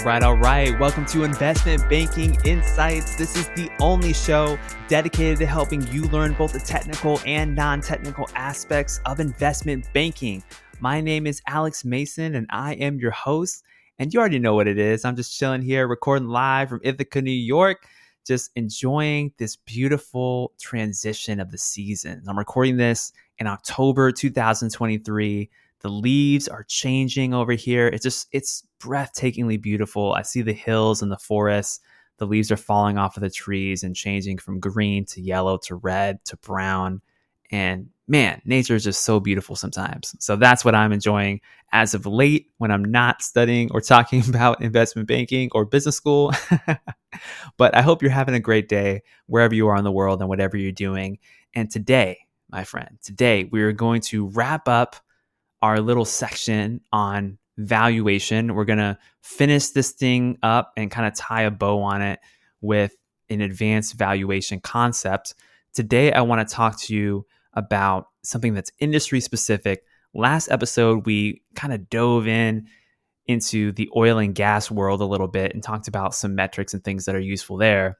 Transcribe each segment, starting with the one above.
all right, all right. Welcome to Investment Banking Insights. This is the only show dedicated to helping you learn both the technical and non technical aspects of investment banking. My name is Alex Mason, and I am your host. And you already know what it is. I'm just chilling here, recording live from Ithaca, New York, just enjoying this beautiful transition of the season. I'm recording this in October 2023 the leaves are changing over here. It's just it's breathtakingly beautiful. I see the hills and the forests. The leaves are falling off of the trees and changing from green to yellow to red to brown. And man, nature is just so beautiful sometimes. So that's what I'm enjoying as of late when I'm not studying or talking about investment banking or business school. but I hope you're having a great day wherever you are in the world and whatever you're doing. And today, my friend, today we are going to wrap up our little section on valuation. We're going to finish this thing up and kind of tie a bow on it with an advanced valuation concept. Today, I want to talk to you about something that's industry specific. Last episode, we kind of dove in into the oil and gas world a little bit and talked about some metrics and things that are useful there.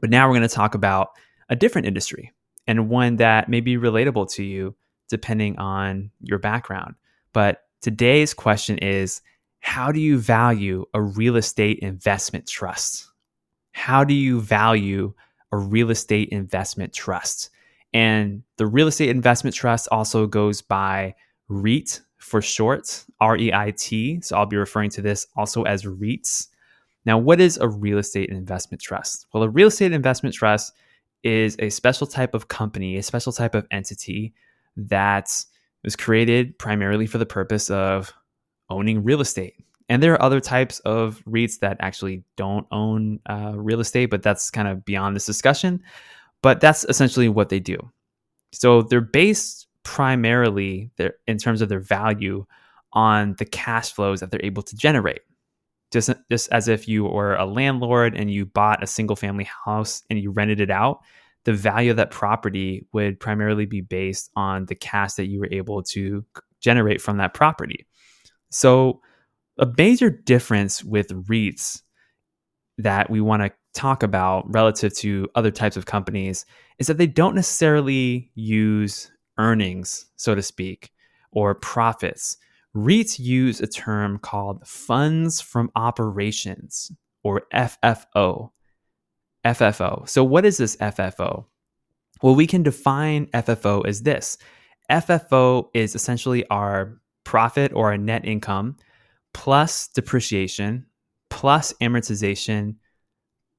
But now we're going to talk about a different industry and one that may be relatable to you depending on your background. But today's question is how do you value a real estate investment trust? How do you value a real estate investment trust? And the real estate investment trust also goes by REIT for short, R E I T. So I'll be referring to this also as REITs. Now, what is a real estate investment trust? Well, a real estate investment trust is a special type of company, a special type of entity that was created primarily for the purpose of owning real estate. And there are other types of REITs that actually don't own uh, real estate, but that's kind of beyond this discussion. But that's essentially what they do. So they're based primarily in terms of their value on the cash flows that they're able to generate. Just, just as if you were a landlord and you bought a single family house and you rented it out, the value of that property would primarily be based on the cash that you were able to generate from that property. So, a major difference with REITs that we want to talk about relative to other types of companies is that they don't necessarily use earnings, so to speak, or profits. REITs use a term called funds from operations or FFO. FFO. So, what is this FFO? Well, we can define FFO as this FFO is essentially our profit or our net income plus depreciation plus amortization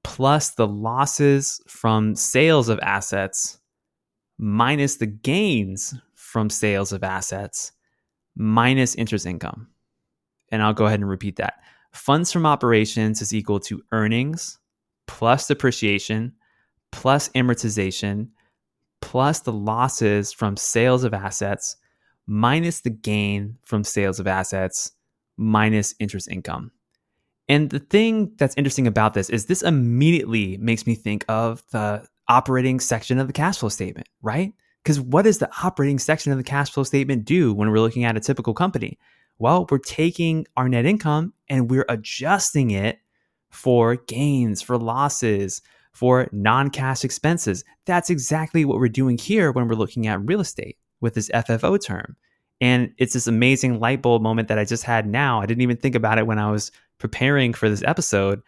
plus the losses from sales of assets minus the gains from sales of assets minus interest income. And I'll go ahead and repeat that. Funds from operations is equal to earnings plus depreciation plus amortization plus the losses from sales of assets minus the gain from sales of assets minus interest income. And the thing that's interesting about this is this immediately makes me think of the operating section of the cash flow statement, right? Because what does the operating section of the cash flow statement do when we're looking at a typical company? Well, we're taking our net income and we're adjusting it for gains, for losses, for non cash expenses. That's exactly what we're doing here when we're looking at real estate with this FFO term. And it's this amazing light bulb moment that I just had now. I didn't even think about it when I was preparing for this episode,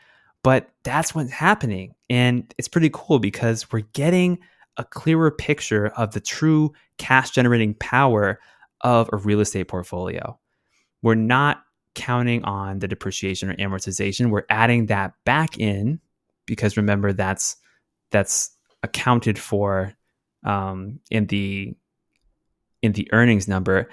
but that's what's happening. And it's pretty cool because we're getting a clearer picture of the true cash generating power of a real estate portfolio. We're not counting on the depreciation or amortization. We're adding that back in because remember that's that's accounted for um, in the in the earnings number.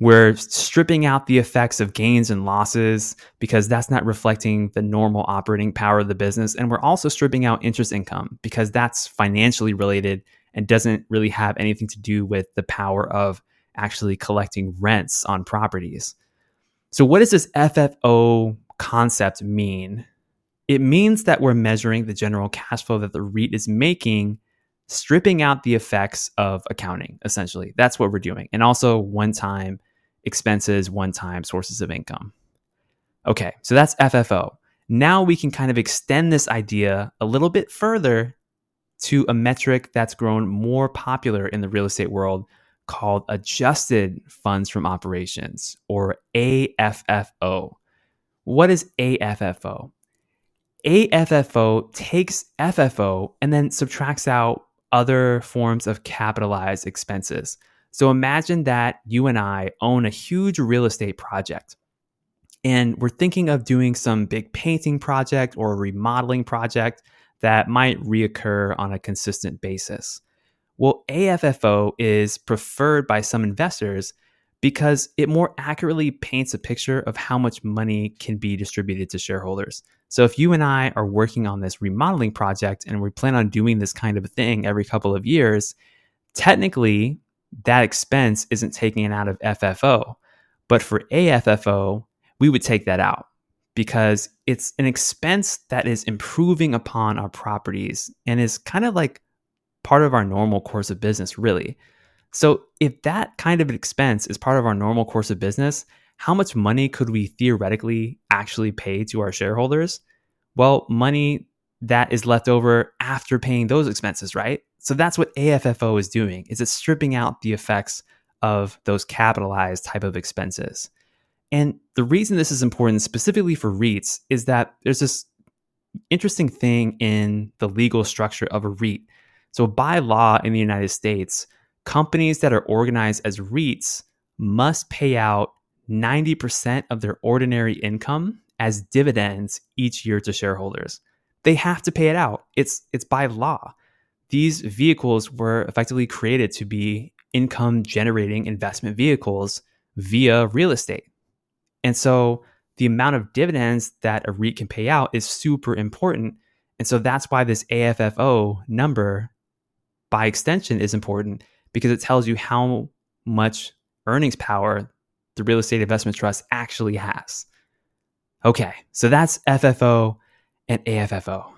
We're stripping out the effects of gains and losses because that's not reflecting the normal operating power of the business. And we're also stripping out interest income because that's financially related and doesn't really have anything to do with the power of actually collecting rents on properties. So, what does this FFO concept mean? It means that we're measuring the general cash flow that the REIT is making, stripping out the effects of accounting, essentially. That's what we're doing. And also one time expenses, one time sources of income. Okay, so that's FFO. Now we can kind of extend this idea a little bit further to a metric that's grown more popular in the real estate world called adjusted funds from operations or AFFO. What is AFFO? AFFO takes FFO and then subtracts out other forms of capitalized expenses. So imagine that you and I own a huge real estate project and we're thinking of doing some big painting project or remodeling project that might reoccur on a consistent basis. Well, AFFO is preferred by some investors because it more accurately paints a picture of how much money can be distributed to shareholders. So, if you and I are working on this remodeling project and we plan on doing this kind of a thing every couple of years, technically that expense isn't taken out of FFO. But for AFFO, we would take that out because it's an expense that is improving upon our properties and is kind of like part of our normal course of business, really. So, if that kind of expense is part of our normal course of business, how much money could we theoretically actually pay to our shareholders? Well, money that is left over after paying those expenses, right? So that's what AFFO is doing. Is it's stripping out the effects of those capitalized type of expenses. And the reason this is important specifically for REITs is that there's this interesting thing in the legal structure of a REIT. So, by law in the United States, companies that are organized as REITs must pay out 90% of their ordinary income as dividends each year to shareholders. They have to pay it out. It's it's by law. These vehicles were effectively created to be income generating investment vehicles via real estate. And so the amount of dividends that a REIT can pay out is super important. And so that's why this AFFO number, by extension, is important because it tells you how much earnings power the real estate investment trust actually has. Okay, so that's FFO and AFFO.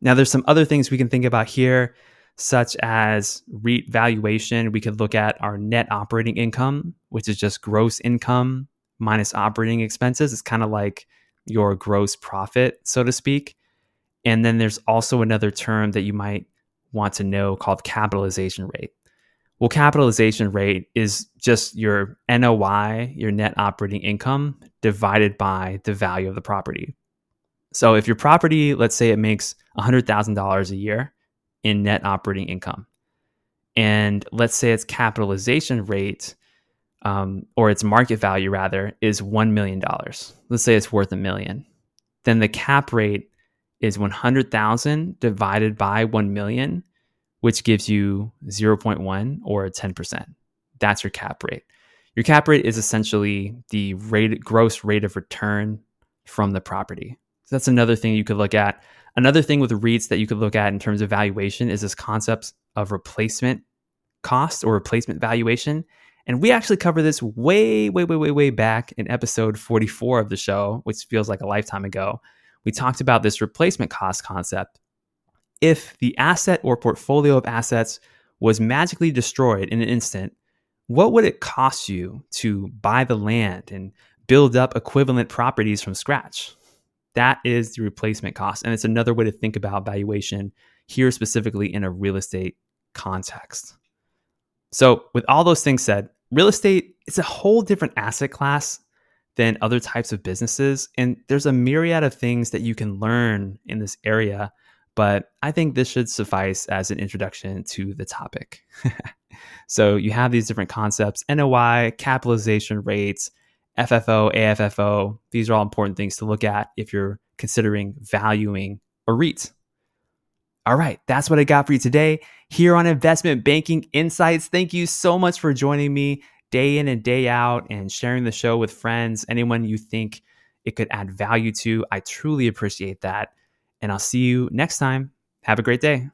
Now, there's some other things we can think about here, such as REIT valuation. We could look at our net operating income, which is just gross income minus operating expenses. It's kind of like your gross profit, so to speak. And then there's also another term that you might want to know called capitalization rate. Well, capitalization rate is just your NOI, your net operating income, divided by the value of the property. So if your property, let's say it makes $100,000 a year in net operating income, and let's say its capitalization rate um, or its market value rather is $1 million. Let's say it's worth a million. Then the cap rate is 100,000 divided by 1 million, which gives you 0.1 or 10%. That's your cap rate. Your cap rate is essentially the rate, gross rate of return from the property. So that's another thing you could look at. Another thing with REITs that you could look at in terms of valuation is this concept of replacement cost or replacement valuation. And we actually cover this way, way, way, way, way back in episode 44 of the show, which feels like a lifetime ago. We talked about this replacement cost concept. If the asset or portfolio of assets was magically destroyed in an instant, what would it cost you to buy the land and build up equivalent properties from scratch? That is the replacement cost. And it's another way to think about valuation here, specifically in a real estate context. So, with all those things said, real estate is a whole different asset class than other types of businesses. And there's a myriad of things that you can learn in this area. But I think this should suffice as an introduction to the topic. so you have these different concepts NOI, capitalization rates, FFO, AFFO. These are all important things to look at if you're considering valuing a REIT. All right, that's what I got for you today here on Investment Banking Insights. Thank you so much for joining me day in and day out and sharing the show with friends, anyone you think it could add value to. I truly appreciate that. And I'll see you next time. Have a great day.